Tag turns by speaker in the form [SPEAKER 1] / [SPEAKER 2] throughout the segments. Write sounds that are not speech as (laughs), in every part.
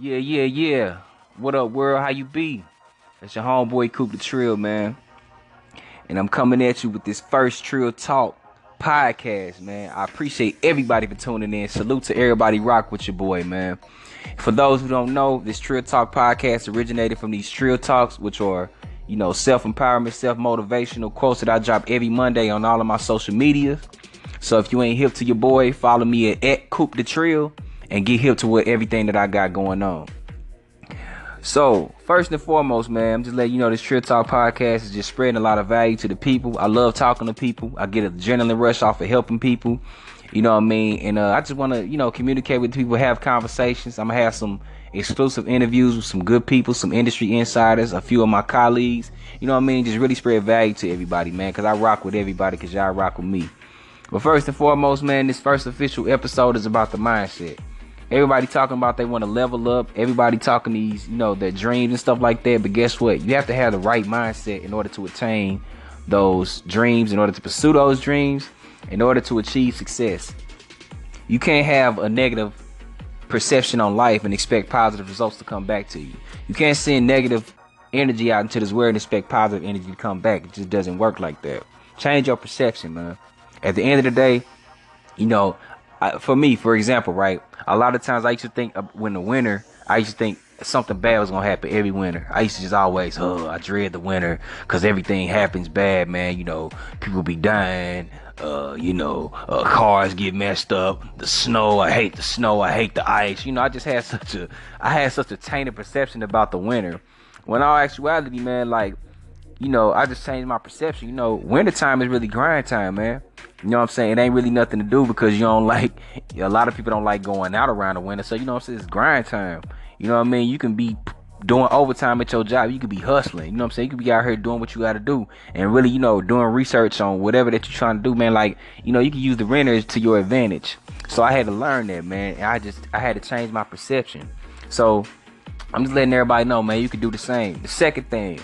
[SPEAKER 1] Yeah, yeah, yeah. What up, world? How you be? It's your homeboy Coop the Trill, man. And I'm coming at you with this first Trill Talk podcast, man. I appreciate everybody for tuning in. Salute to everybody rock with your boy, man. For those who don't know, this Trill Talk podcast originated from these Trill Talks, which are, you know, self-empowerment, self-motivational quotes that I drop every Monday on all of my social media. So if you ain't hip to your boy, follow me at, at Coop the Trill and get hip to what everything that I got going on. So, first and foremost, man, I'm just letting you know this Trill Talk podcast is just spreading a lot of value to the people. I love talking to people. I get a adrenaline rush off of helping people. You know what I mean? And uh, I just want to, you know, communicate with people, have conversations. I'm gonna have some exclusive interviews with some good people, some industry insiders, a few of my colleagues. You know what I mean? Just really spread value to everybody, man. Cause I rock with everybody, cause y'all rock with me. But first and foremost, man, this first official episode is about the mindset. Everybody talking about they want to level up. Everybody talking these, you know, their dreams and stuff like that. But guess what? You have to have the right mindset in order to attain those dreams, in order to pursue those dreams, in order to achieve success. You can't have a negative perception on life and expect positive results to come back to you. You can't send negative energy out into this world and expect positive energy to come back. It just doesn't work like that. Change your perception, man. At the end of the day, you know, I, for me, for example, right? A lot of times I used to think when the winter, I used to think something bad was gonna happen every winter. I used to just always, oh, I dread the winter because everything happens bad, man. You know, people be dying. Uh, you know, uh, cars get messed up. The snow, I hate the snow. I hate the ice. You know, I just had such a, I had such a tainted perception about the winter. When all actuality, man, like, you know, I just changed my perception. You know, wintertime is really grind time, man. You know what I'm saying? It ain't really nothing to do because you don't (laughs) like a lot of people don't like going out around the winter. So you know what I'm saying? It's grind time. You know what I mean? You can be doing overtime at your job. You could be hustling. You know what I'm saying? You could be out here doing what you got to do and really, you know, doing research on whatever that you're trying to do, man. Like, you know, you can use the renters to your advantage. So I had to learn that, man. And I just I had to change my perception. So I'm just letting everybody know, man. You can do the same. The second thing,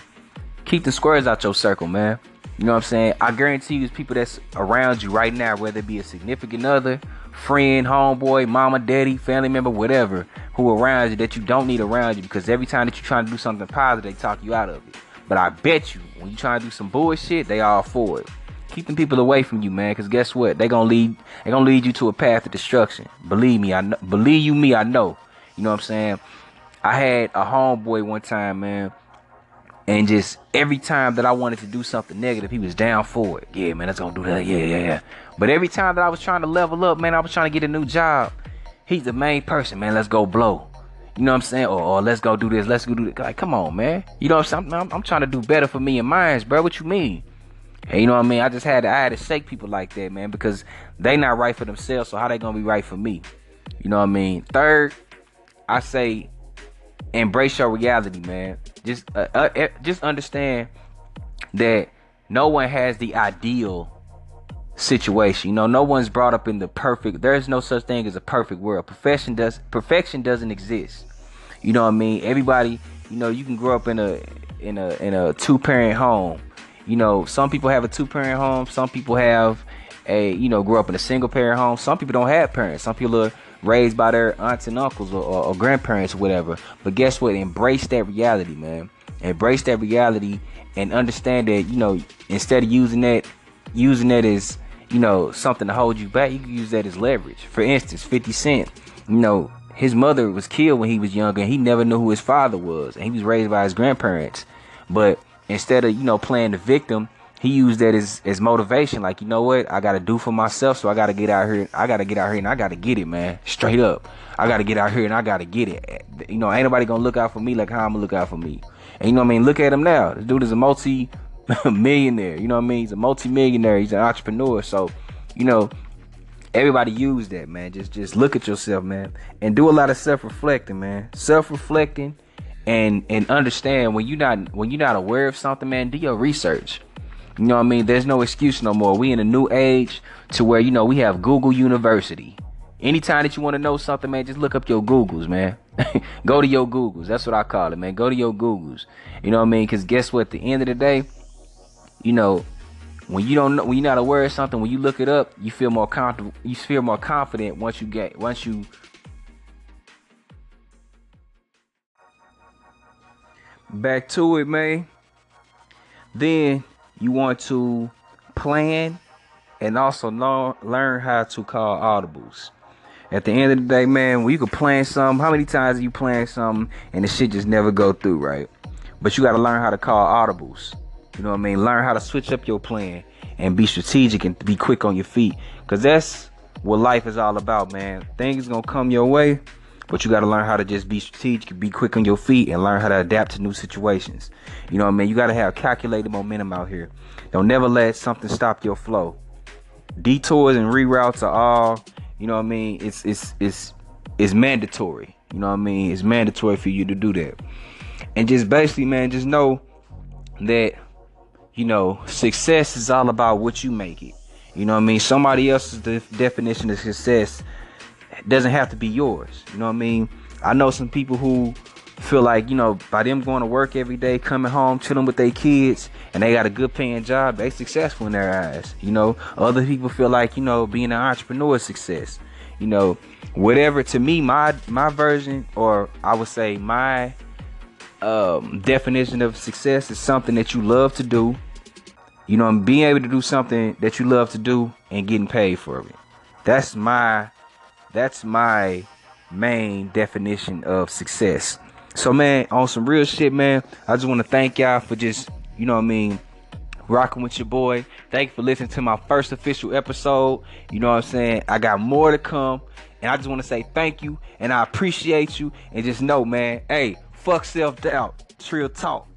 [SPEAKER 1] keep the squares out your circle, man. You know what I'm saying? I guarantee you, people that's around you right now, whether it be a significant other, friend, homeboy, mama, daddy, family member, whatever, who around you that you don't need around you because every time that you're trying to do something positive, they talk you out of it. But I bet you, when you trying to do some bullshit, they all for it. Keep them people away from you, man, because guess what? They gonna lead. They gonna lead you to a path of destruction. Believe me, I know. Believe you me, I know. You know what I'm saying? I had a homeboy one time, man and just every time that I wanted to do something negative, he was down for it. Yeah, man, let's go do that. Yeah, yeah, yeah. But every time that I was trying to level up, man, I was trying to get a new job. He's the main person, man. Let's go blow. You know what I'm saying? Or, or let's go do this. Let's go do that. Like, come on, man. You know what I'm saying? I'm, I'm trying to do better for me and mine, bro. What you mean? And you know what I mean? I just had to, I had to shake people like that, man, because they not right for themselves. So how they gonna be right for me? You know what I mean? Third, I say embrace your reality, man. Just uh, uh, eh, just understand that no one has the ideal situation. You know, no one's brought up in the perfect. There's no such thing as a perfect world. Perfection does perfection doesn't exist. You know what I mean? Everybody, you know, you can grow up in a in a in a two parent home. You know, some people have a two parent home. Some people have a you know grow up in a single parent home. Some people don't have parents. Some people are raised by their aunts and uncles or, or, or grandparents or whatever. But guess what? Embrace that reality, man. Embrace that reality and understand that, you know, instead of using that using that as, you know, something to hold you back, you can use that as leverage. For instance, 50 Cent, you know, his mother was killed when he was younger and he never knew who his father was. And he was raised by his grandparents. But instead of, you know, playing the victim, he used that as as motivation. Like, you know what? I gotta do for myself, so I gotta get out here. I gotta get out here and I gotta get it, man. Straight up. I gotta get out here and I gotta get it. You know, ain't nobody gonna look out for me like how I'm gonna look out for me. And you know what I mean? Look at him now. This dude is a multi millionaire. You know what I mean? He's a multi millionaire. He's an entrepreneur. So, you know, everybody use that, man. Just just look at yourself, man, and do a lot of self reflecting, man. Self reflecting, and and understand when you're not when you're not aware of something, man. Do your research you know what I mean? There's no excuse no more. We in a new age to where, you know, we have Google University. Anytime that you want to know something, man, just look up your Googles, man. (laughs) Go to your Googles. That's what I call it, man. Go to your Googles. You know what I mean? Because guess what? At the end of the day, you know, when you don't know, when you're not aware of something, when you look it up, you feel more comfortable. You feel more confident once you get once you back to it, man. Then you want to plan and also learn learn how to call audibles. At the end of the day, man, when you can plan something, how many times you plan something and the shit just never go through, right? But you gotta learn how to call audibles. You know what I mean? Learn how to switch up your plan and be strategic and be quick on your feet. Cause that's what life is all about, man. Things gonna come your way, but you gotta learn how to just be strategic, be quick on your feet, and learn how to adapt to new situations. You know what I mean? You gotta have calculated momentum out here. Don't never let something stop your flow. Detours and reroutes are all you know what I mean? It's it's it's it's mandatory. You know what I mean? It's mandatory for you to do that. And just basically, man, just know that you know, success is all about what you make it. You know what I mean? Somebody else's de- definition of success doesn't have to be yours. You know what I mean? I know some people who feel like you know by them going to work every day coming home chilling with their kids and they got a good paying job they successful in their eyes you know other people feel like you know being an entrepreneur is success you know whatever to me my my version or i would say my um, definition of success is something that you love to do you know and being able to do something that you love to do and getting paid for it that's my that's my main definition of success so man, on some real shit, man, I just want to thank y'all for just, you know what I mean, rocking with your boy. Thank you for listening to my first official episode. You know what I'm saying? I got more to come. And I just want to say thank you and I appreciate you. And just know, man, hey, fuck self doubt. Trill talk.